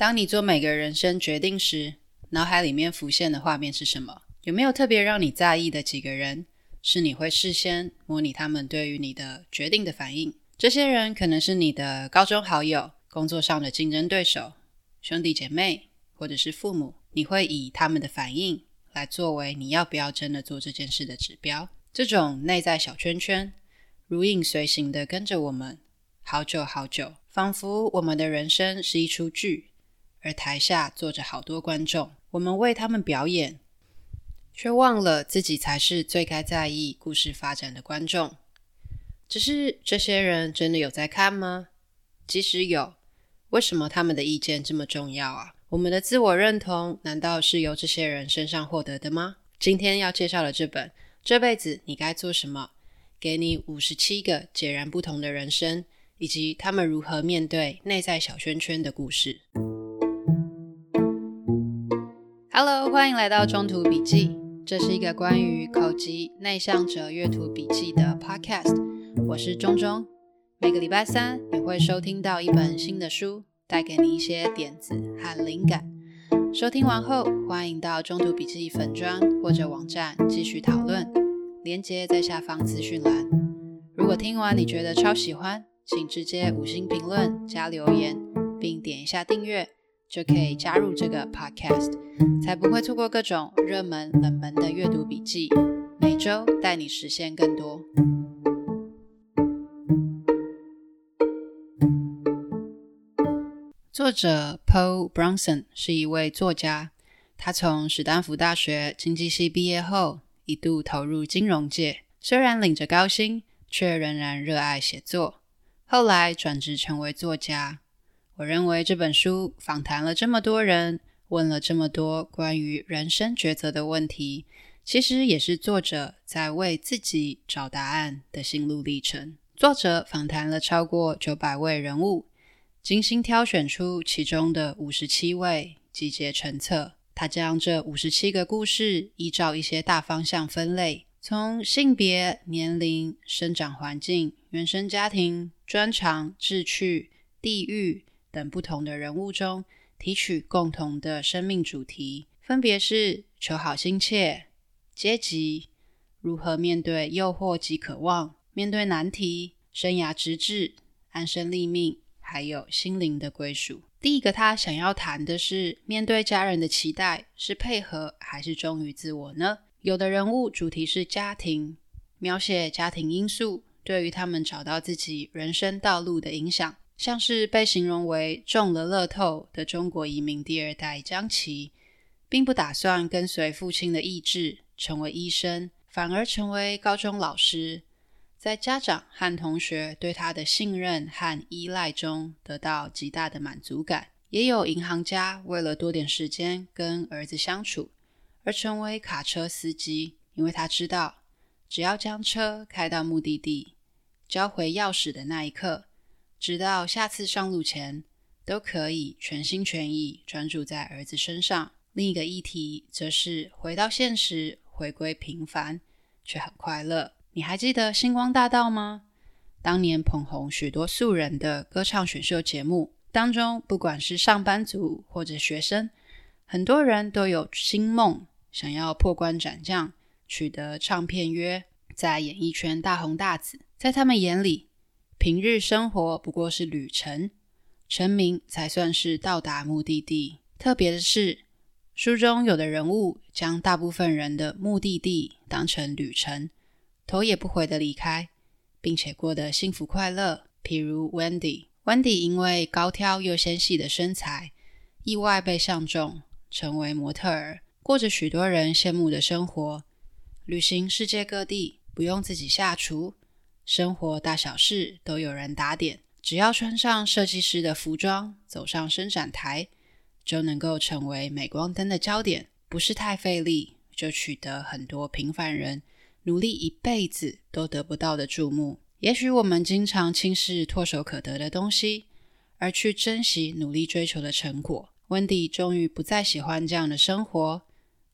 当你做每个人生决定时，脑海里面浮现的画面是什么？有没有特别让你在意的几个人？是你会事先模拟他们对于你的决定的反应？这些人可能是你的高中好友、工作上的竞争对手、兄弟姐妹，或者是父母。你会以他们的反应来作为你要不要真的做这件事的指标。这种内在小圈圈，如影随形的跟着我们好久好久，仿佛我们的人生是一出剧，而台下坐着好多观众，我们为他们表演，却忘了自己才是最该在意故事发展的观众。只是这些人真的有在看吗？即使有，为什么他们的意见这么重要啊？我们的自我认同难道是由这些人身上获得的吗？今天要介绍的这本《这辈子你该做什么》。给你五十七个截然不同的人生，以及他们如何面对内在小圈圈的故事。欢迎来到中途笔记，这是一个关于口级内向者阅读笔记的 Podcast。我是中中，每个礼拜三你会收听到一本新的书，带给你一些点子和灵感。收听完后，欢迎到中途笔记粉专或者网站继续讨论。连接在下方资讯栏。如果听完你觉得超喜欢，请直接五星评论加留言，并点一下订阅，就可以加入这个 podcast，才不会错过各种热门、冷门的阅读笔记。每周带你实现更多。作者 Paul Brunson 是一位作家，他从史丹福大学经济系毕业后，一度投入金融界，虽然领着高薪，却仍然热爱写作。后来转职成为作家。我认为这本书访谈了这么多人，问了这么多关于人生抉择的问题，其实也是作者在为自己找答案的心路历程。作者访谈了超过九百位人物，精心挑选出其中的五十七位，集结成册。他将这五十七个故事依照一些大方向分类，从性别、年龄、生长环境、原生家庭、专长、志趣、地域等不同的人物中，提取共同的生命主题，分别是求好心切、阶级、如何面对诱惑及渴望、面对难题、生涯直至、安身立命，还有心灵的归属。第一个，他想要谈的是，面对家人的期待，是配合还是忠于自我呢？有的人物主题是家庭，描写家庭因素对于他们找到自己人生道路的影响，像是被形容为中了乐透的中国移民第二代江琪，并不打算跟随父亲的意志成为医生，反而成为高中老师。在家长和同学对他的信任和依赖中得到极大的满足感，也有银行家为了多点时间跟儿子相处而成为卡车司机，因为他知道只要将车开到目的地，交回钥匙的那一刻，直到下次上路前，都可以全心全意专注在儿子身上。另一个议题则是回到现实，回归平凡，却很快乐。你还记得星光大道吗？当年捧红许多素人的歌唱选秀节目当中，不管是上班族或者学生，很多人都有新梦，想要破关斩将，取得唱片约，在演艺圈大红大紫。在他们眼里，平日生活不过是旅程，成名才算是到达目的地。特别的是，书中有的人物将大部分人的目的地当成旅程。头也不回的离开，并且过得幸福快乐。譬如 Wendy，Wendy 因为高挑又纤细的身材，意外被相中，成为模特儿，过着许多人羡慕的生活。旅行世界各地，不用自己下厨，生活大小事都有人打点，只要穿上设计师的服装，走上伸展台，就能够成为镁光灯的焦点。不是太费力，就取得很多平凡人努力一辈子都得不到的注目。也许我们经常轻视唾手可得的东西，而去珍惜努力追求的成果。温迪终于不再喜欢这样的生活，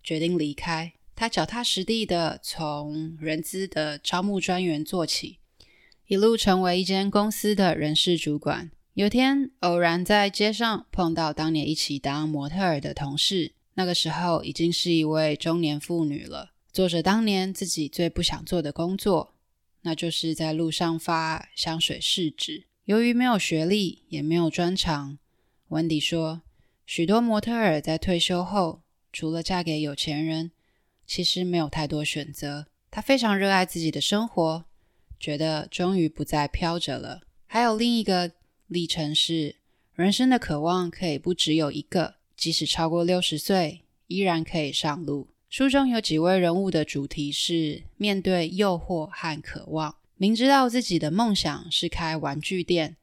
决定离开。他脚踏实地的从人资的招募专员做起，一路成为一间公司的人事主管，有天偶然在街上碰到当年一起当模特儿的同事，那个时候已经是一位中年妇女了，做着当年自己最不想做的工作，那就是在路上发香水试纸。由于没有学历，也没有专长，温迪说，许多模特儿在退休后，除了嫁给有钱人，其实没有太多选择。她非常热爱自己的生活，觉得终于不再飘着了。还有另一个。历程是人生的渴望，可以不只有一个。即使超过六十岁，依然可以上路。书中有几位人物的主题是面对诱惑和渴望。明知道自己的梦想是开玩具店、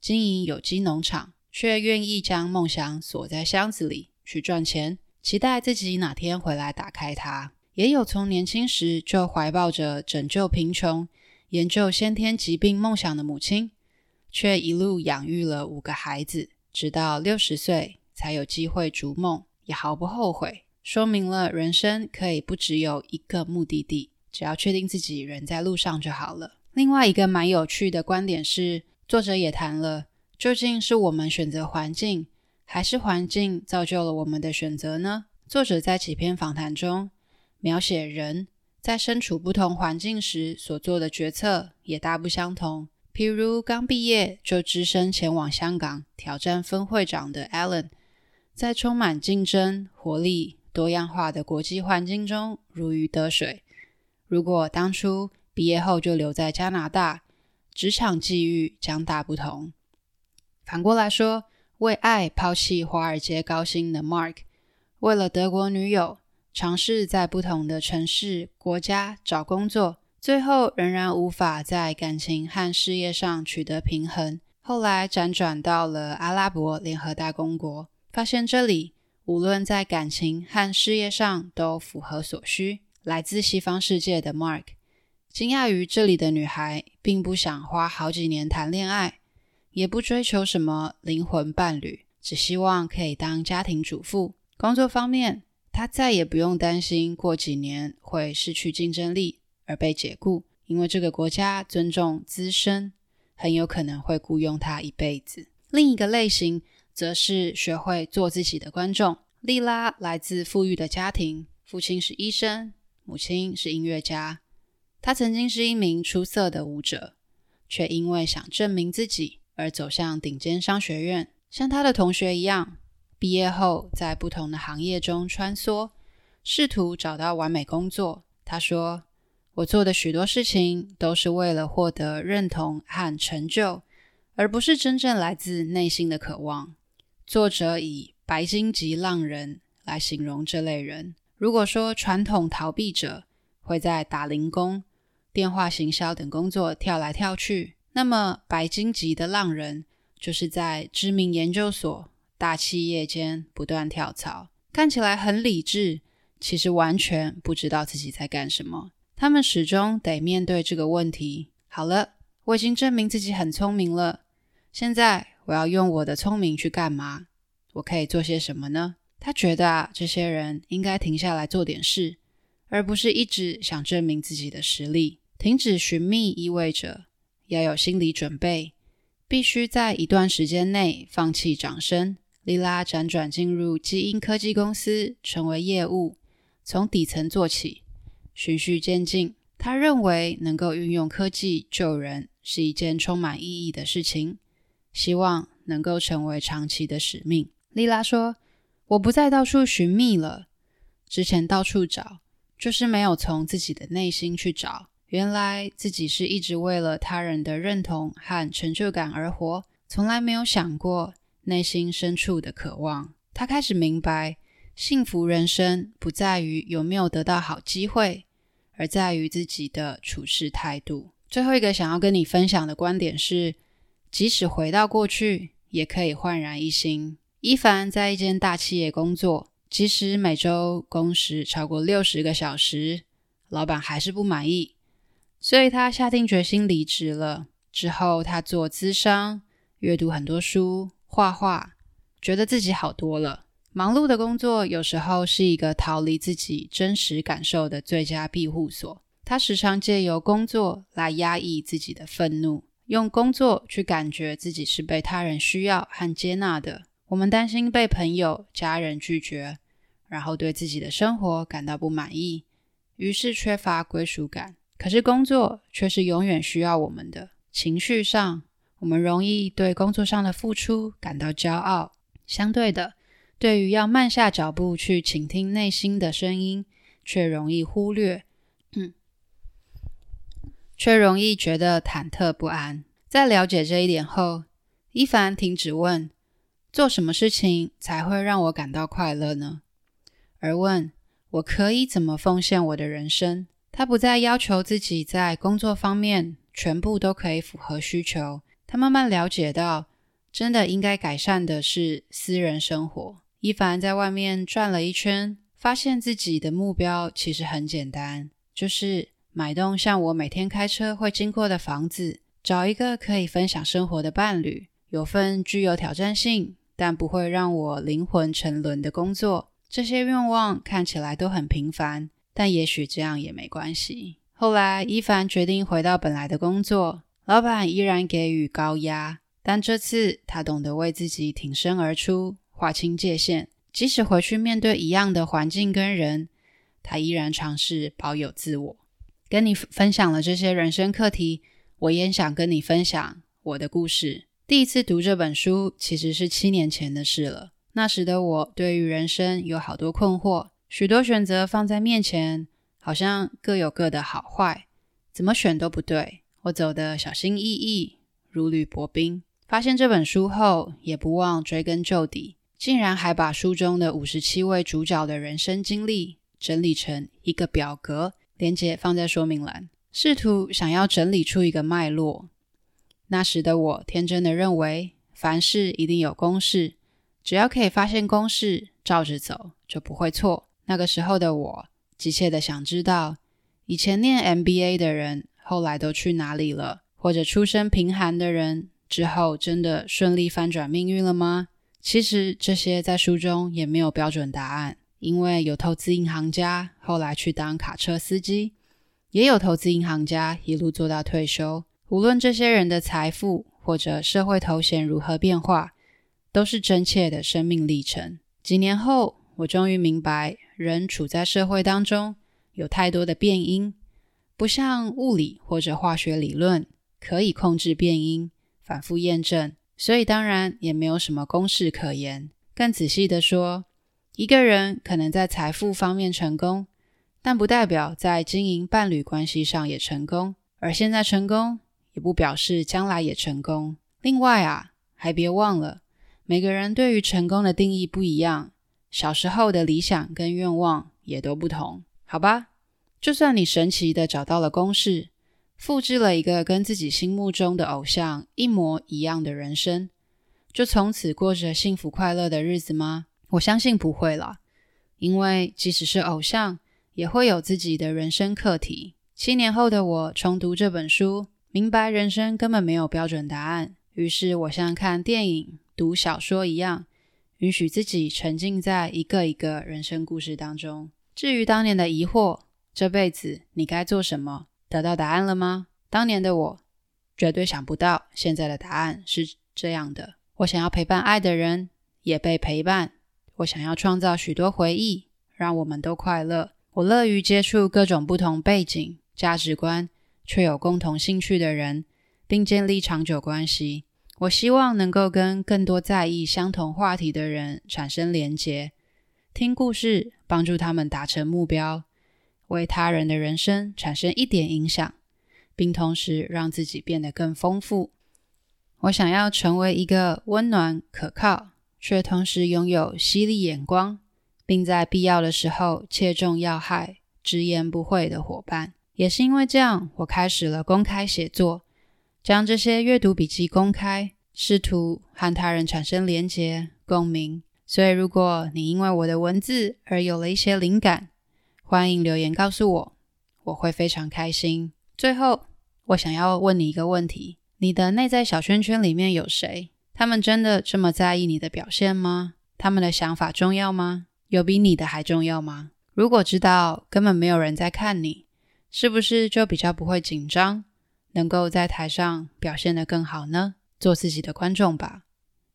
经营有机农场，却愿意将梦想锁在箱子里去赚钱，期待自己哪天回来打开它。也有从年轻时就怀抱着拯救贫穷、研究先天疾病梦想的母亲。却一路养育了五个孩子，直到六十岁才有机会逐梦，也毫不后悔，说明了人生可以不只有一个目的地，只要确定自己人在路上就好了。另外一个蛮有趣的观点是，作者也谈了，究竟是我们选择环境，还是环境造就了我们的选择呢？作者在几篇访谈中描写人在身处不同环境时所做的决策也大不相同。比如刚毕业就只身前往香港挑战分会长的 Alan，在充满竞争、活力、多样化的国际环境中如鱼得水。如果当初毕业后就留在加拿大，职场际遇将大不同。反过来说，为爱抛弃华尔街高薪的 Mark，为了德国女友，尝试在不同的城市、国家找工作。最后仍然无法在感情和事业上取得平衡，后来辗转到了阿拉伯联合大公国，发现这里无论在感情和事业上都符合所需。来自西方世界的 Mark 惊讶于这里的女孩并不想花好几年谈恋爱，也不追求什么灵魂伴侣，只希望可以当家庭主妇。工作方面，他再也不用担心过几年会失去竞争力。而被解雇，因为这个国家尊重资深，很有可能会雇佣他一辈子。另一个类型则是学会做自己的观众。莉拉来自富裕的家庭，父亲是医生，母亲是音乐家。她曾经是一名出色的舞者，却因为想证明自己而走向顶尖商学院。像她的同学一样，毕业后在不同的行业中穿梭，试图找到完美工作。他说。我做的许多事情都是为了获得认同和成就，而不是真正来自内心的渴望。作者以“白金级浪人”来形容这类人。如果说传统逃避者会在打零工、电话行销等工作跳来跳去，那么白金级的浪人就是在知名研究所、大企业间不断跳槽，看起来很理智，其实完全不知道自己在干什么。他们始终得面对这个问题。好了，我已经证明自己很聪明了，现在我要用我的聪明去干嘛？我可以做些什么呢？他觉得啊，这些人应该停下来做点事，而不是一直想证明自己的实力。停止寻觅意味着要有心理准备，必须在一段时间内放弃掌声。莉拉辗转进入基因科技公司，成为业务，从底层做起。循序渐进，他认为能够运用科技救人是一件充满意义的事情，希望能够成为长期的使命。莉拉说：“我不再到处寻觅了，之前到处找，就是没有从自己的内心去找。原来自己是一直为了他人的认同和成就感而活，从来没有想过内心深处的渴望。”他开始明白，幸福人生不在于有没有得到好机会。而在于自己的处事态度。最后一个想要跟你分享的观点是，即使回到过去，也可以焕然一新。伊凡在一间大企业工作，即使每周工时超过六十个小时，老板还是不满意，所以他下定决心离职了。之后，他做咨商，阅读很多书，画画，觉得自己好多了。忙碌的工作有时候是一个逃离自己真实感受的最佳庇护所。他时常借由工作来压抑自己的愤怒，用工作去感觉自己是被他人需要和接纳的。我们担心被朋友、家人拒绝，然后对自己的生活感到不满意，于是缺乏归属感。可是工作却是永远需要我们的。情绪上，我们容易对工作上的付出感到骄傲。相对的，对于要慢下脚步去倾听内心的声音，却容易忽略，嗯，却容易觉得忐忑不安。在了解这一点后，伊凡停止问：“做什么事情才会让我感到快乐呢？”而问：“我可以怎么奉献我的人生？”他不再要求自己在工作方面全部都可以符合需求。他慢慢了解到，真的应该改善的是私人生活。伊凡在外面转了一圈，发现自己的目标其实很简单，就是买栋像我每天开车会经过的房子，找一个可以分享生活的伴侣，有份具有挑战性但不会让我灵魂沉沦的工作。这些愿望看起来都很平凡。但也许这样也没关系。后来，伊凡决定回到本来的工作，老板依然给予高压，但这次他懂得为自己挺身而出，划清界限。即使回去面对一样的环境跟人，他依然尝试保有自我。跟你分享了这些人生课题，我也想跟你分享我的故事。第一次读这本书其实是七年前的事了。那时的我对于人生有好多困惑。许多选择放在面前，好像各有各的好坏，怎么选都不对。我走得小心翼翼，如履薄冰。发现这本书后，也不忘追根究底，竟然还把书中的五十七位主角的人生经历整理成一个表格，连结放在说明栏，试图想要整理出一个脉络。那时的我天真的认为，凡事一定有公式，只要可以发现公式，照着走就不会错。那个时候的我，急切的想知道，以前念 MBA 的人后来都去哪里了？或者出身贫寒的人之后真的顺利翻转命运了吗？其实这些在书中也没有标准答案，因为有投资银行家后来去当卡车司机，也有投资银行家一路做到退休。无论这些人的财富或者社会头衔如何变化，都是真切的生命历程。几年后，我终于明白。人处在社会当中，有太多的变因，不像物理或者化学理论可以控制变因，反复验证，所以当然也没有什么公式可言。更仔细的说，一个人可能在财富方面成功，但不代表在经营伴侣关系上也成功，而现在成功，也不表示将来也成功。另外啊，还别忘了，每个人对于成功的定义不一样。小时候的理想跟愿望也都不同，好吧？就算你神奇的找到了公式，复制了一个跟自己心目中的偶像一模一样的人生，就从此过着幸福快乐的日子吗？我相信不会了，因为即使是偶像，也会有自己的人生课题。七年后的我重读这本书，明白人生根本没有标准答案，于是我像看电影、读小说一样。允许自己沉浸在一个一个人生故事当中。至于当年的疑惑，这辈子你该做什么？得到答案了吗？当年的我绝对想不到，现在的答案是这样的。我想要陪伴爱的人，也被陪伴。我想要创造许多回忆，让我们都快乐。我乐于接触各种不同背景、价值观，却有共同兴趣的人，并建立长久关系。我希望能够跟更多在意相同话题的人产生连结，听故事，帮助他们达成目标，为他人的人生产生一点影响，并同时让自己变得更丰富。我想要成为一个温暖、可靠，却同时拥有犀利眼光，并在必要的时候切中要害、直言不讳的伙伴。也是因为这样，我开始了公开写作。将这些阅读笔记公开，试图和他人产生连结、共鸣。所以，如果你因为我的文字而有了一些灵感，欢迎留言告诉我，我会非常开心。最后，我想要问你一个问题：你的内在小圈圈里面有谁？他们真的这么在意你的表现吗？他们的想法重要吗？有比你的还重要吗？如果知道根本没有人在看你，是不是就比较不会紧张？能够在台上表现得更好呢？做自己的观众吧，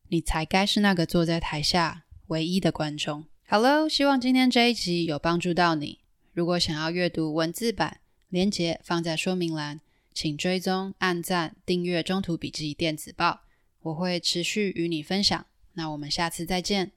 你才该是那个坐在台下唯一的观众。好喽，希望今天这一集有帮助到你。如果想要阅读文字版，连接放在说明栏，请追踪、按赞、订阅《中途笔记电子报》，我会持续与你分享。那我们下次再见。